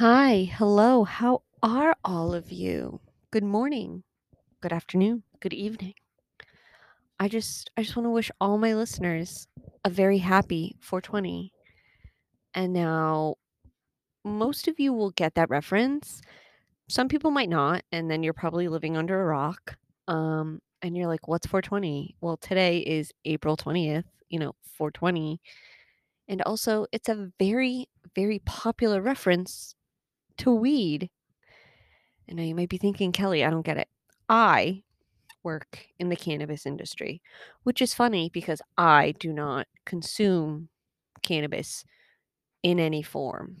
Hi, hello. How are all of you? Good morning, good afternoon, good evening. I just I just want to wish all my listeners a very happy 420. And now most of you will get that reference. Some people might not, and then you're probably living under a rock. Um and you're like, "What's 420?" Well, today is April 20th, you know, 420. And also, it's a very very popular reference to weed. And now you might be thinking, Kelly, I don't get it. I work in the cannabis industry, which is funny because I do not consume cannabis in any form,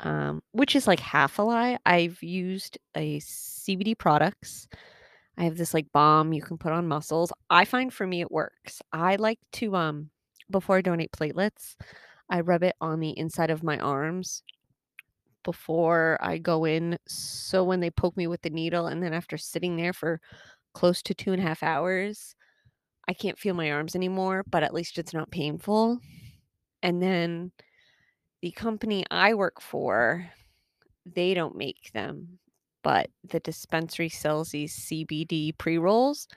um, which is like half a lie. I've used a CBD products. I have this like balm you can put on muscles. I find for me it works. I like to um before I donate platelets, I rub it on the inside of my arms before I go in. So when they poke me with the needle, and then after sitting there for close to two and a half hours, I can't feel my arms anymore, but at least it's not painful. And then the company I work for, they don't make them, but the dispensary sells these CBD pre rolls.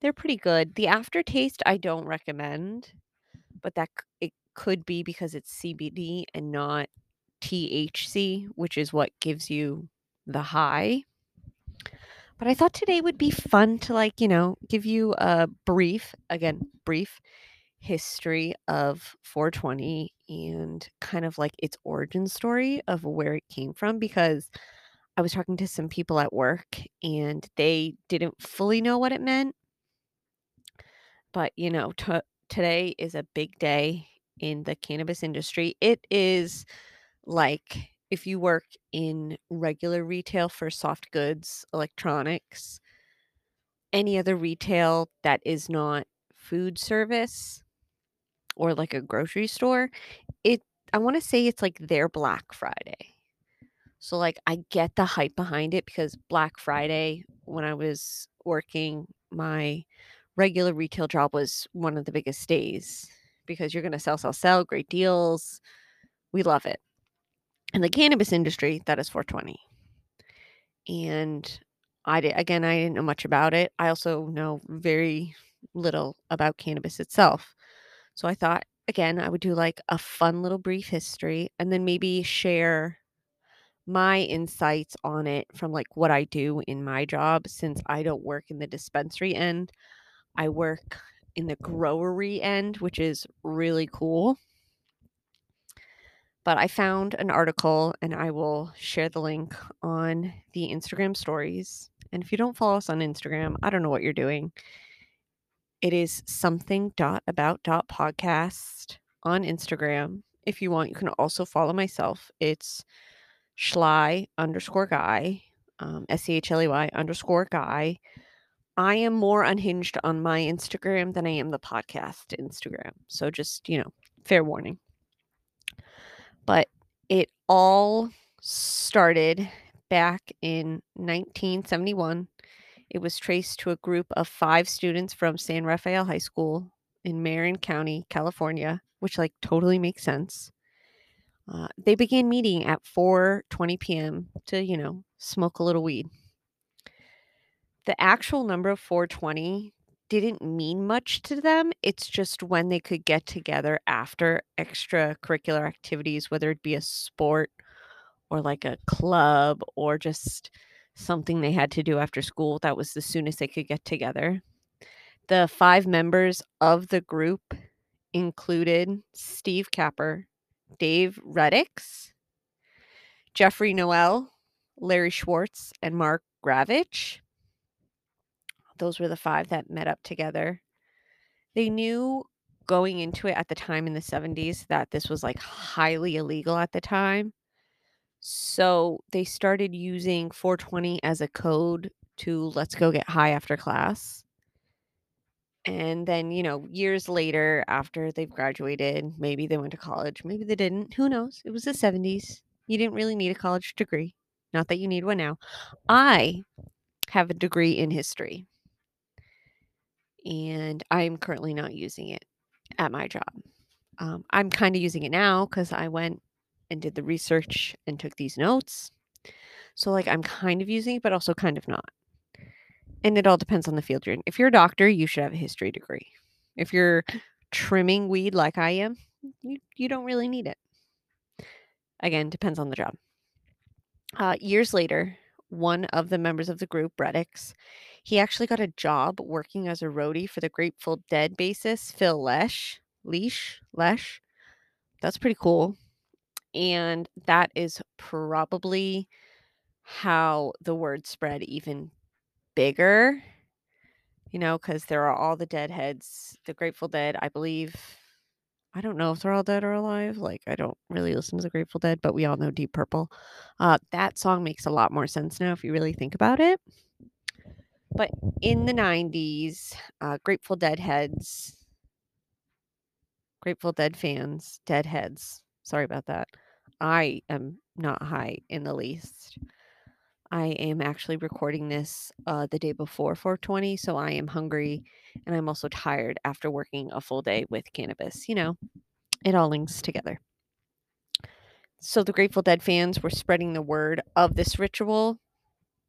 They're pretty good. The aftertaste I don't recommend, but that it could be because it's CBD and not THC, which is what gives you the high. But I thought today would be fun to, like, you know, give you a brief, again, brief history of 420 and kind of like its origin story of where it came from because I was talking to some people at work and they didn't fully know what it meant. But, you know, t- today is a big day in the cannabis industry. It is like if you work in regular retail for soft goods, electronics, any other retail that is not food service or like a grocery store, it I want to say it's like their Black Friday. So like I get the hype behind it because Black Friday when I was working my regular retail job was one of the biggest days because you're going to sell sell sell great deals. We love it. In the cannabis industry, that is 420. And I did again I didn't know much about it. I also know very little about cannabis itself. So I thought again I would do like a fun little brief history and then maybe share my insights on it from like what I do in my job since I don't work in the dispensary end. I work in the growery end, which is really cool. But I found an article and I will share the link on the Instagram stories. And if you don't follow us on Instagram, I don't know what you're doing. It is something dot about dot podcast on Instagram. If you want, you can also follow myself. It's Schley underscore guy, um, S C H L E Y underscore guy. I am more unhinged on my Instagram than I am the podcast Instagram. So just, you know, fair warning. But it all started back in 1971. It was traced to a group of five students from San Rafael High School in Marin County, California, which like totally makes sense. Uh, they began meeting at 4:20 p.m. to, you know, smoke a little weed. The actual number of 420 didn't mean much to them. It's just when they could get together after extracurricular activities, whether it be a sport or like a club or just something they had to do after school. That was the soonest they could get together. The five members of the group included Steve Capper, Dave Reddix, Jeffrey Noel, Larry Schwartz, and Mark Gravich. Those were the five that met up together. They knew going into it at the time in the 70s that this was like highly illegal at the time. So they started using 420 as a code to let's go get high after class. And then, you know, years later, after they've graduated, maybe they went to college, maybe they didn't. Who knows? It was the 70s. You didn't really need a college degree. Not that you need one now. I have a degree in history, and I'm currently not using it at my job. Um, I'm kind of using it now because I went and did the research and took these notes. So, like, I'm kind of using it, but also kind of not. And it all depends on the field you're in. If you're a doctor, you should have a history degree. If you're trimming weed like I am, you, you don't really need it. Again, depends on the job. Uh, years later, one of the members of the group, Reddix, he actually got a job working as a roadie for the Grateful Dead bassist Phil Lesh. Leash? Lesh? That's pretty cool. And that is probably how the word spread even bigger, you know, because there are all the Deadheads, the Grateful Dead, I believe. I don't know if they're all dead or alive. Like, I don't really listen to the Grateful Dead, but we all know Deep Purple. Uh, that song makes a lot more sense now if you really think about it. But in the 90s, uh, Grateful Dead heads, Grateful Dead fans, Deadheads, sorry about that. I am not high in the least. I am actually recording this uh, the day before 420, so I am hungry and I'm also tired after working a full day with cannabis. You know, it all links together. So the Grateful Dead fans were spreading the word of this ritual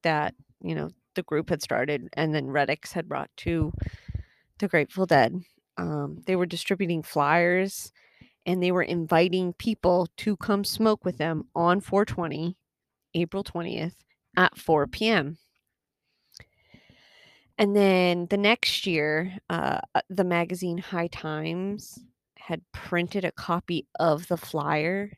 that, you know, the group had started and then Reddix had brought to the Grateful Dead. Um, they were distributing flyers and they were inviting people to come smoke with them on 420, April 20th at 4 p.m. And then the next year, uh, the magazine High Times had printed a copy of the flyer.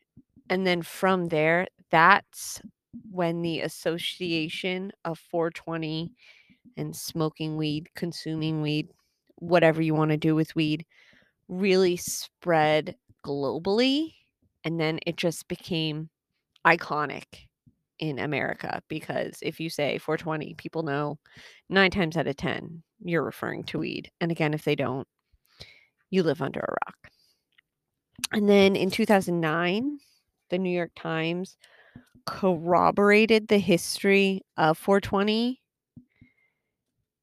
And then from there, that's when the association of 420 and smoking weed, consuming weed, whatever you want to do with weed, really spread globally. And then it just became iconic in America because if you say 420, people know nine times out of 10 you're referring to weed. And again, if they don't, you live under a rock. And then in 2009, the New York Times corroborated the history of 420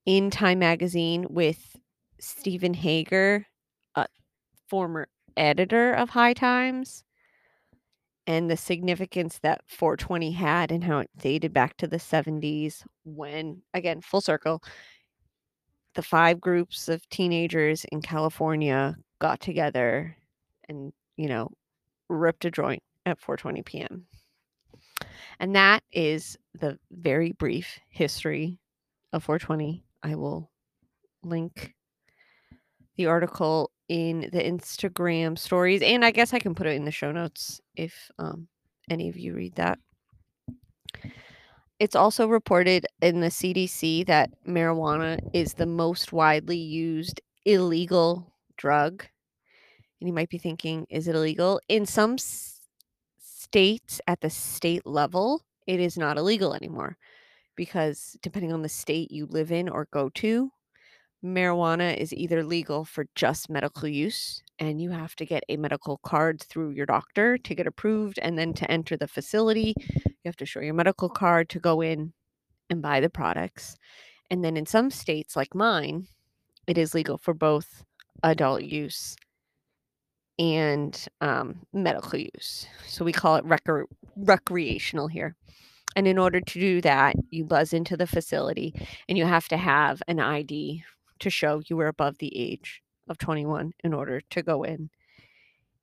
in Time magazine with Steven Hager, a former editor of High Times, and the significance that 420 had and how it dated back to the 70s when, again, full circle, the five groups of teenagers in California got together and, you know, ripped a joint at 4:20 p.m. And that is the very brief history of 420. I will link the article in the Instagram stories, and I guess I can put it in the show notes if um, any of you read that. It's also reported in the CDC that marijuana is the most widely used illegal drug. And you might be thinking, is it illegal? In some states at the state level, it is not illegal anymore because depending on the state you live in or go to, marijuana is either legal for just medical use and you have to get a medical card through your doctor to get approved and then to enter the facility. You have to show your medical card to go in and buy the products. And then in some states like mine it is legal for both adult use and um, medical use so we call it rec- recreational here and in order to do that you buzz into the facility and you have to have an id to show you were above the age of 21 in order to go in.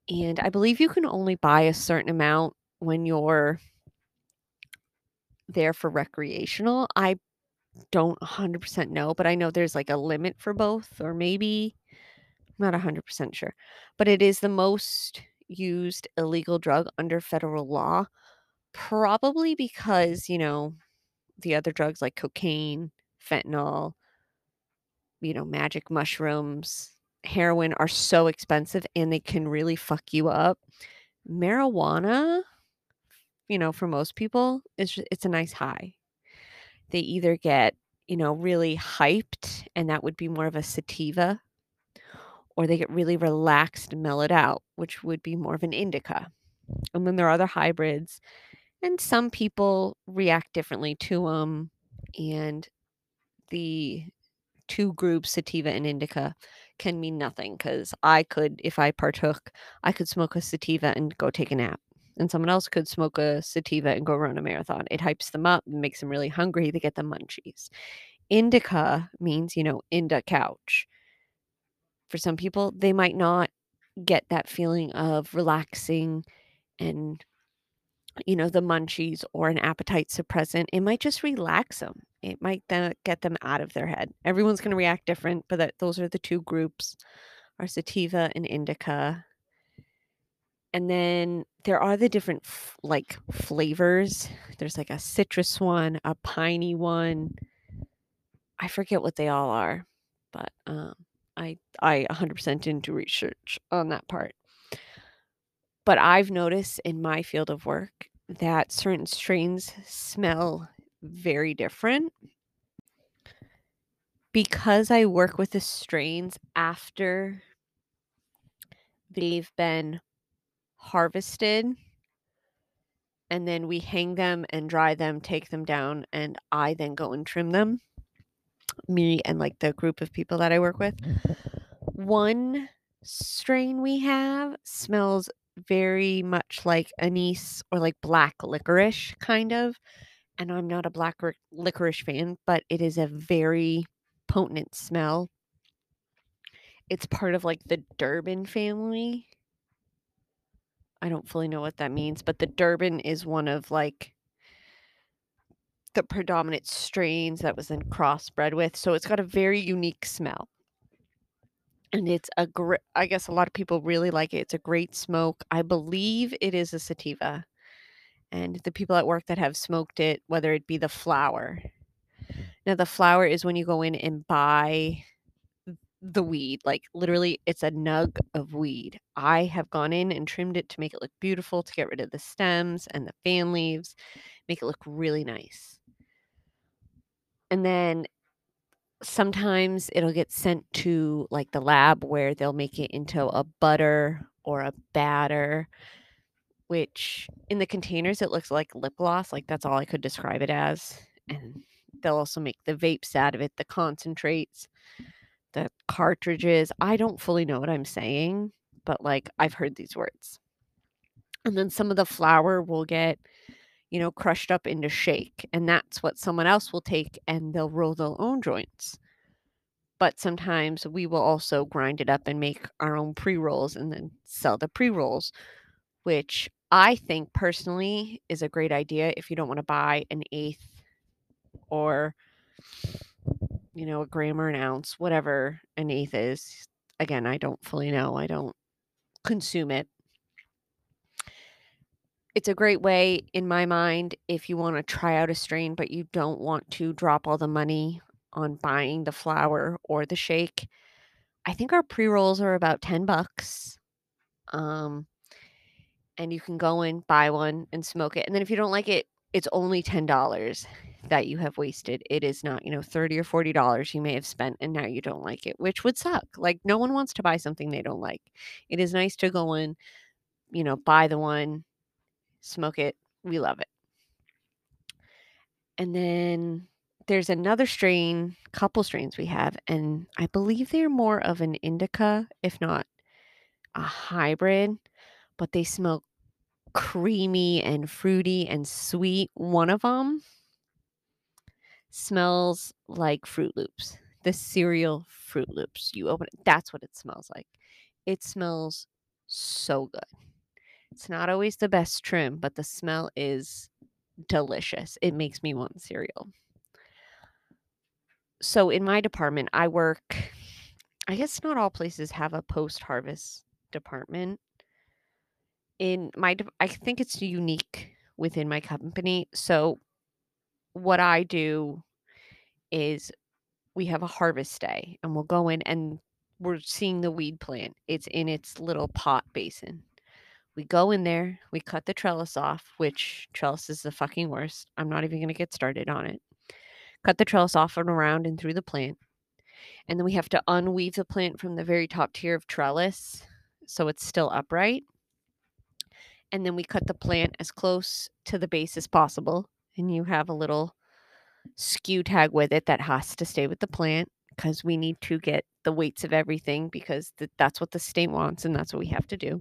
And I believe you can only buy a certain amount when you're there for recreational. I don't 100% know, but I know there's like a limit for both, or maybe I'm not 100% sure. But it is the most used illegal drug under federal law, probably because, you know, the other drugs like cocaine, fentanyl, you know, magic mushrooms, heroin are so expensive and they can really fuck you up. Marijuana, you know, for most people, it's it's a nice high. They either get, you know, really hyped and that would be more of a sativa or they get really relaxed and mellowed out, which would be more of an indica. And then there are other hybrids and some people react differently to them and the two groups, sativa and indica, can mean nothing because I could, if I partook, I could smoke a sativa and go take a nap. and someone else could smoke a sativa and go run a marathon. It hypes them up, and makes them really hungry. They get the munchies. Indica means, you know, Inda couch. For some people, they might not get that feeling of relaxing and you know the munchies or an appetite suppressant it might just relax them it might then get them out of their head. Everyone's going to react different but that those are the two groups are sativa and indica. And then there are the different f- like flavors. There's like a citrus one a piney one. I forget what they all are but um i i 100% didn't do research on that part but I've noticed in my field of work that certain strains smell very different. Because I work with the strains after they've been harvested and then we hang them and dry them, take them down, and I then go and trim them. Me and like the group of people that I work with. Mm-hmm. One strain we have smells very much like anise or like black licorice kind of. And I'm not a black ric- licorice fan, but it is a very potent smell. It's part of like the Durban family. I don't fully know what that means, but the Durban is one of like the predominant strains that was then crossbred with. So it's got a very unique smell. And it's a great, I guess a lot of people really like it. It's a great smoke. I believe it is a sativa. And the people at work that have smoked it, whether it be the flower. Now, the flower is when you go in and buy the weed. Like literally, it's a nug of weed. I have gone in and trimmed it to make it look beautiful, to get rid of the stems and the fan leaves, make it look really nice. And then sometimes it'll get sent to like the lab where they'll make it into a butter or a batter which in the containers it looks like lip gloss like that's all i could describe it as and they'll also make the vapes out of it the concentrates the cartridges i don't fully know what i'm saying but like i've heard these words. And then some of the flower will get you know, crushed up into shake. And that's what someone else will take and they'll roll their own joints. But sometimes we will also grind it up and make our own pre rolls and then sell the pre rolls, which I think personally is a great idea if you don't want to buy an eighth or, you know, a gram or an ounce, whatever an eighth is. Again, I don't fully know. I don't consume it it's a great way in my mind if you want to try out a strain but you don't want to drop all the money on buying the flower or the shake i think our pre-rolls are about 10 bucks um and you can go and buy one and smoke it and then if you don't like it it's only $10 that you have wasted it is not you know 30 or 40 dollars you may have spent and now you don't like it which would suck like no one wants to buy something they don't like it is nice to go and you know buy the one smoke it. We love it. And then there's another strain, couple strains we have, and I believe they're more of an indica, if not a hybrid, but they smell creamy and fruity and sweet. One of them smells like Froot Loops, the cereal Froot Loops. You open it, that's what it smells like. It smells so good. It's not always the best trim, but the smell is delicious. It makes me want cereal. So in my department, I work I guess not all places have a post-harvest department. In my I think it's unique within my company. So what I do is we have a harvest day and we'll go in and we're seeing the weed plant. It's in its little pot basin. We go in there, we cut the trellis off, which trellis is the fucking worst. I'm not even going to get started on it. Cut the trellis off and around and through the plant. And then we have to unweave the plant from the very top tier of trellis so it's still upright. And then we cut the plant as close to the base as possible. And you have a little SKU tag with it that has to stay with the plant because we need to get the weights of everything because th- that's what the state wants and that's what we have to do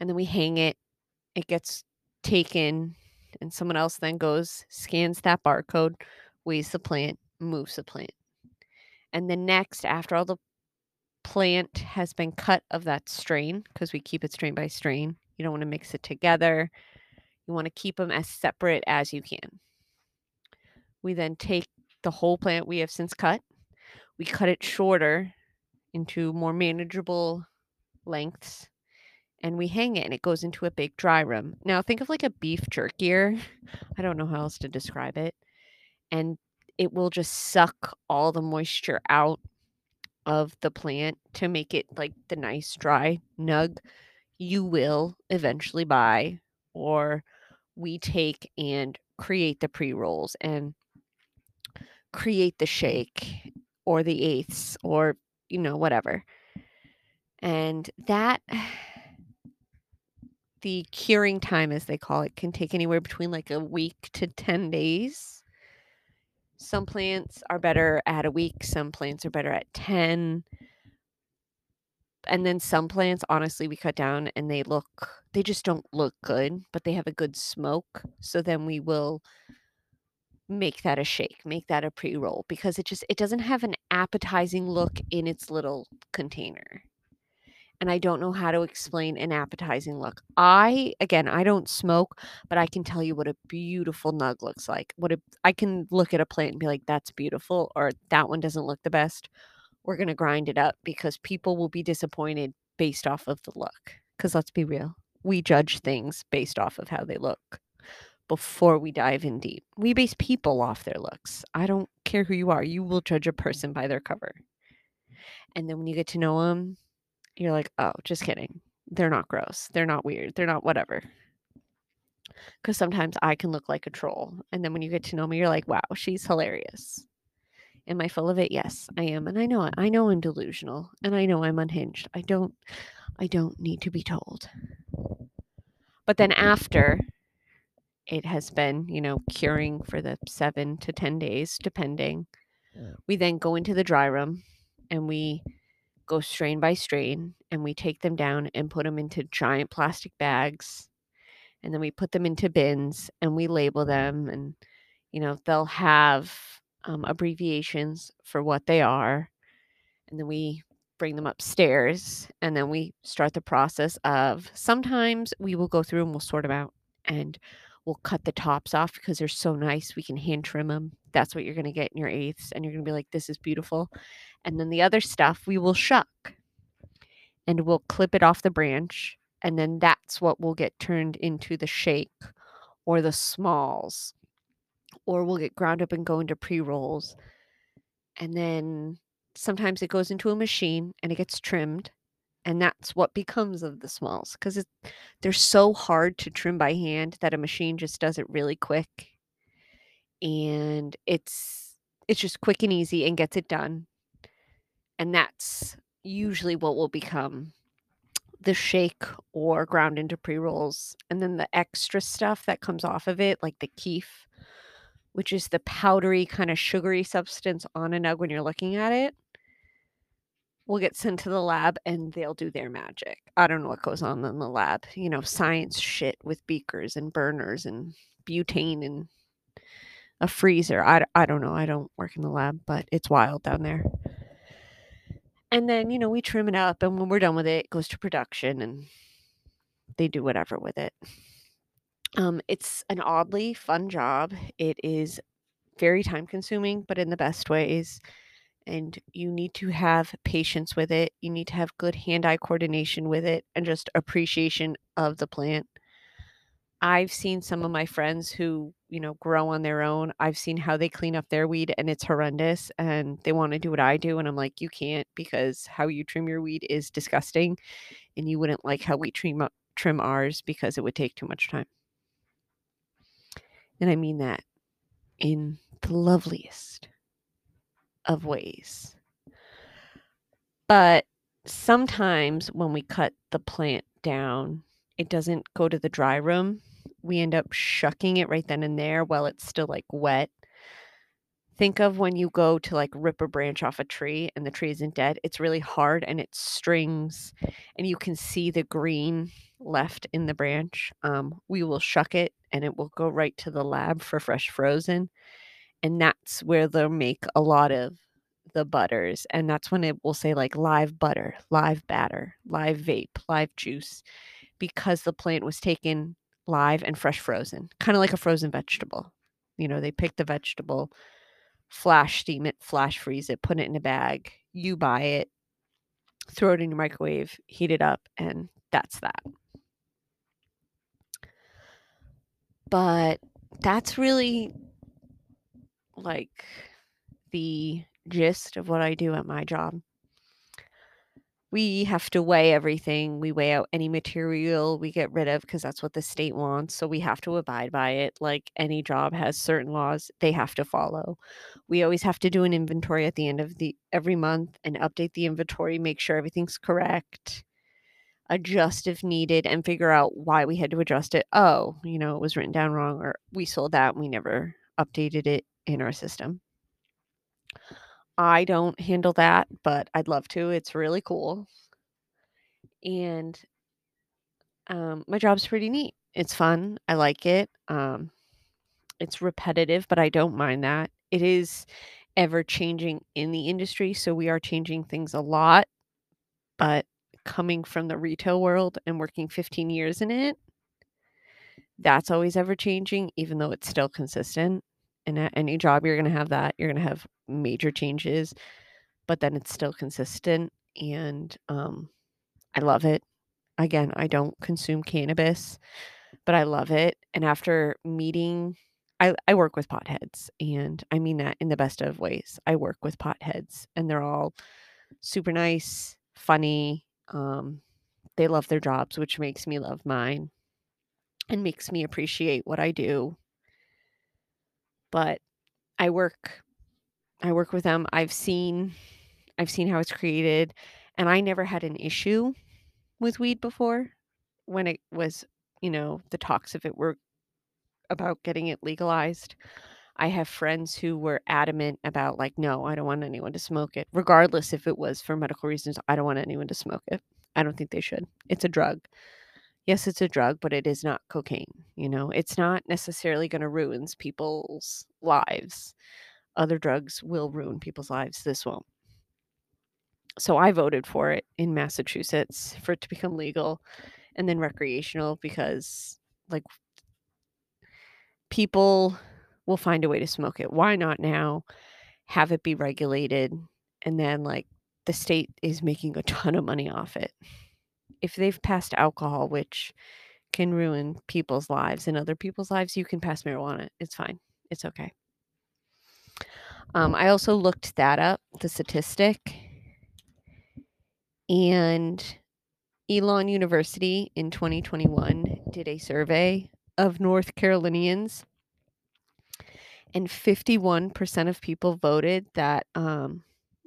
and then we hang it it gets taken, and someone else then goes, scans that barcode, weighs the plant, moves the plant. And then next, after all the plant has been cut of that strain, because we keep it strain by strain, you don't want to mix it together. You want to keep them as separate as you can. We then take the whole plant we have since cut, we cut it shorter into more manageable lengths and we hang it and it goes into a big dry room. Now think of like a beef jerky. I don't know how else to describe it. And it will just suck all the moisture out of the plant to make it like the nice dry nug you will eventually buy or we take and create the pre-rolls and create the shake or the eighths or you know whatever and that the curing time as they call it can take anywhere between like a week to 10 days. Some plants are better at a week some plants are better at 10 and then some plants honestly we cut down and they look they just don't look good but they have a good smoke so then we will make that a shake make that a pre-roll because it just it doesn't have an appetizing look in its little container and I don't know how to explain an appetizing look. I again, I don't smoke, but I can tell you what a beautiful nug looks like. What a, I can look at a plant and be like, "That's beautiful," or "That one doesn't look the best." We're gonna grind it up because people will be disappointed based off of the look. Because let's be real, we judge things based off of how they look before we dive in deep. We base people off their looks. I don't care who you are. You will judge a person by their cover. And then when you get to know them, you're like, oh, just kidding. They're not gross. They're not weird. They're not whatever. Because sometimes I can look like a troll. And then when you get to know me, you're like, wow, she's hilarious. Am I full of it? Yes, I am. And I know it. I know I'm delusional and I know I'm unhinged. I don't I don't need to be told. But then after it has been, you know, curing for the 7 to 10 days depending, we then go into the dry room and we go strain by strain and we take them down and put them into giant plastic bags and then we put them into bins and we label them and you know they'll have um, abbreviations for what they are and then we bring them upstairs and then we start the process of sometimes we will go through and we'll sort them out and we'll cut the tops off because they're so nice we can hand trim them that's what you're going to get in your eighths and you're going to be like this is beautiful and then the other stuff we will shuck and we'll clip it off the branch. And then that's what will get turned into the shake or the smalls. Or we'll get ground up and go into pre rolls. And then sometimes it goes into a machine and it gets trimmed. And that's what becomes of the smalls because they're so hard to trim by hand that a machine just does it really quick. And it's it's just quick and easy and gets it done and that's usually what will become the shake or ground into pre rolls. And then the extra stuff that comes off of it, like the kief, which is the powdery, kind of sugary substance on a nug when you're looking at it, will get sent to the lab and they'll do their magic. I don't know what goes on in the lab. You know, science shit with beakers and burners and butane and a freezer. I, I don't know. I don't work in the lab, but it's wild down there. And then, you know, we trim it up and when we're done with it, it goes to production and they do whatever with it. Um, it's an oddly fun job. It is very time consuming, but in the best ways. And you need to have patience with it. You need to have good hand eye coordination with it and just appreciation of the plant. I've seen some of my friends who, you know, grow on their own. I've seen how they clean up their weed and it's horrendous and they want to do what I do and I'm like, you can't because how you trim your weed is disgusting and you wouldn't like how we trim trim ours because it would take too much time. And I mean that in the loveliest of ways. But sometimes when we cut the plant down, it doesn't go to the dry room we end up shucking it right then and there while it's still like wet think of when you go to like rip a branch off a tree and the tree isn't dead. It's really hard and it strings, and you can see the green left in the branch. Um, we will shuck it and it will go right to the lab for fresh frozen. And that's where they'll make a lot of the butters. And that's when it will say like live butter, live batter, live vape, live juice, because the plant was taken live and fresh frozen, kind of like a frozen vegetable. You know, they pick the vegetable, flash steam it, flash freeze it, put it in a bag. You buy it, throw it in your microwave, heat it up, and that's that. But that's really like the gist of what I do at my job. We have to weigh everything. We weigh out any material we get rid of because that's what the state wants. So we have to abide by it. Like any job has certain laws they have to follow. We always have to do an inventory at the end of the every month and update the inventory, make sure everything's correct, adjust if needed, and figure out why we had to adjust it. Oh, you know, it was written down wrong, or we sold that and we never updated it in our system. I don't handle that, but I'd love to. It's really cool. And um, my job's pretty neat. It's fun. I like it. Um, it's repetitive, but I don't mind that. It is ever changing in the industry. So we are changing things a lot. But coming from the retail world and working 15 years in it, that's always ever changing, even though it's still consistent. And at any job, you're going to have that. You're going to have major changes, but then it's still consistent. And um, I love it. Again, I don't consume cannabis, but I love it. And after meeting, I, I work with potheads, and I mean that in the best of ways. I work with potheads, and they're all super nice, funny. Um, they love their jobs, which makes me love mine and makes me appreciate what I do. But I work I work with them. I've seen I've seen how it's created and I never had an issue with weed before when it was, you know, the talks of it were about getting it legalized. I have friends who were adamant about like no, I don't want anyone to smoke it regardless if it was for medical reasons. I don't want anyone to smoke it. I don't think they should. It's a drug. Yes, it's a drug, but it is not cocaine, you know. It's not necessarily going to ruin people's lives. Other drugs will ruin people's lives. This won't. So I voted for it in Massachusetts for it to become legal and then recreational because like people will find a way to smoke it. Why not now have it be regulated and then like the state is making a ton of money off it. If they've passed alcohol which can ruin people's lives and other people's lives, you can pass marijuana. It's fine. It's okay. Um, I also looked that up, the statistic, and Elon University in 2021 did a survey of North Carolinians, and 51% of people voted that um,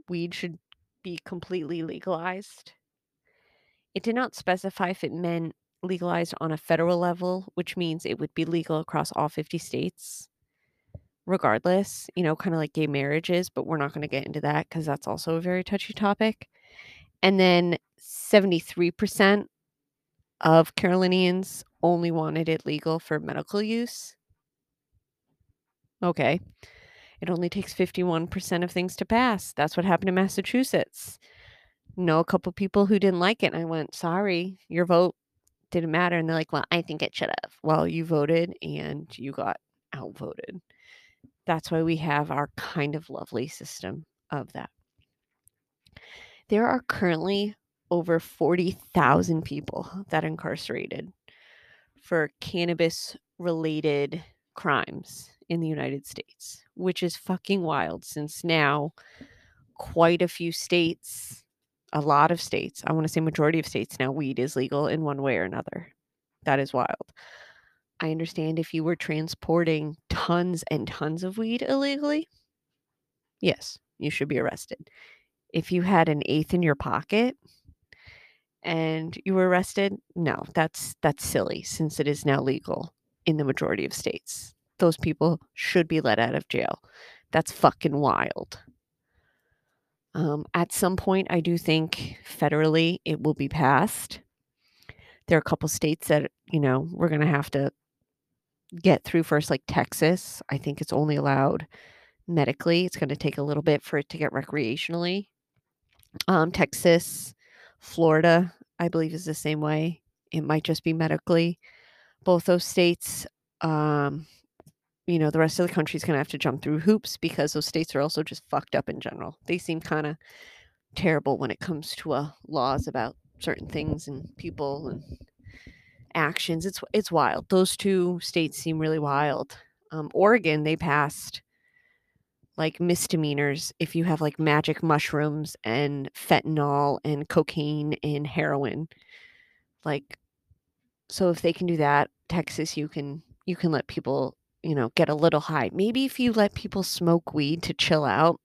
weed should be completely legalized. It did not specify if it meant legalized on a federal level, which means it would be legal across all 50 states regardless, you know, kind of like gay marriages, but we're not going to get into that because that's also a very touchy topic. And then 73% of Carolinians only wanted it legal for medical use. Okay. It only takes 51% of things to pass. That's what happened in Massachusetts. Know a couple people who didn't like it. And I went, sorry, your vote didn't matter. And they're like, well, I think it should have. Well, you voted and you got outvoted. That's why we have our kind of lovely system of that. There are currently over 40,000 people that are incarcerated for cannabis related crimes in the United States, which is fucking wild since now quite a few states, a lot of states, I want to say majority of states now weed is legal in one way or another. That is wild. I understand if you were transporting tons and tons of weed illegally, yes, you should be arrested. If you had an eighth in your pocket and you were arrested, no, that's that's silly since it is now legal in the majority of states. Those people should be let out of jail. That's fucking wild. Um, at some point, I do think federally it will be passed. There are a couple states that, you know, we're going to have to get through first, like Texas. I think it's only allowed medically. It's going to take a little bit for it to get recreationally. Um, Texas, Florida, I believe, is the same way. It might just be medically. Both those states, um, you know, the rest of the country is going to have to jump through hoops because those states are also just fucked up in general. They seem kind of terrible when it comes to uh, laws about certain things and people and actions. It's it's wild. Those two states seem really wild. Um, Oregon, they passed like misdemeanors if you have like magic mushrooms and fentanyl and cocaine and heroin. Like, so if they can do that, Texas, you can you can let people you know get a little high. Maybe if you let people smoke weed to chill out,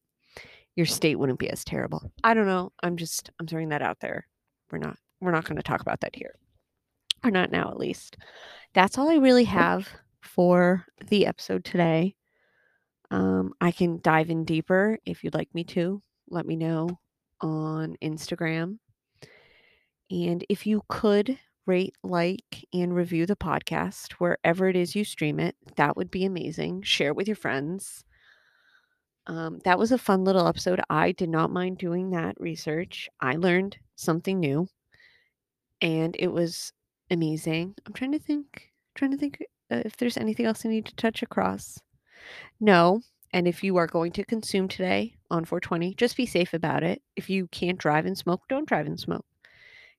your state wouldn't be as terrible. I don't know. I'm just I'm throwing that out there. We're not we're not going to talk about that here. Or not now at least. That's all I really have for the episode today. Um, I can dive in deeper if you'd like me to. Let me know on Instagram. And if you could rate, like, and review the podcast wherever it is you stream it, that would be amazing. Share it with your friends. Um, that was a fun little episode. I did not mind doing that research. I learned something new, and it was amazing. I'm trying to think, trying to think uh, if there's anything else I need to touch across. No. And if you are going to consume today on 420, just be safe about it. If you can't drive and smoke, don't drive and smoke.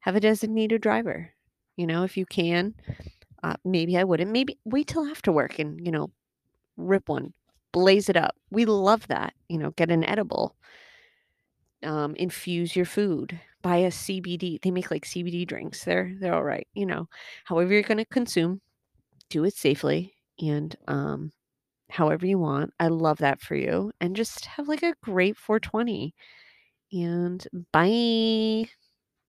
Have a designated driver. You know, if you can, uh, maybe I wouldn't. Maybe wait till after work and, you know, rip one, blaze it up. We love that. You know, get an edible, um, infuse your food, buy a CBD. They make like CBD drinks. They're they're all right. You know, however you're going to consume, do it safely and um, however you want. I love that for you. And just have like a great 420. And bye.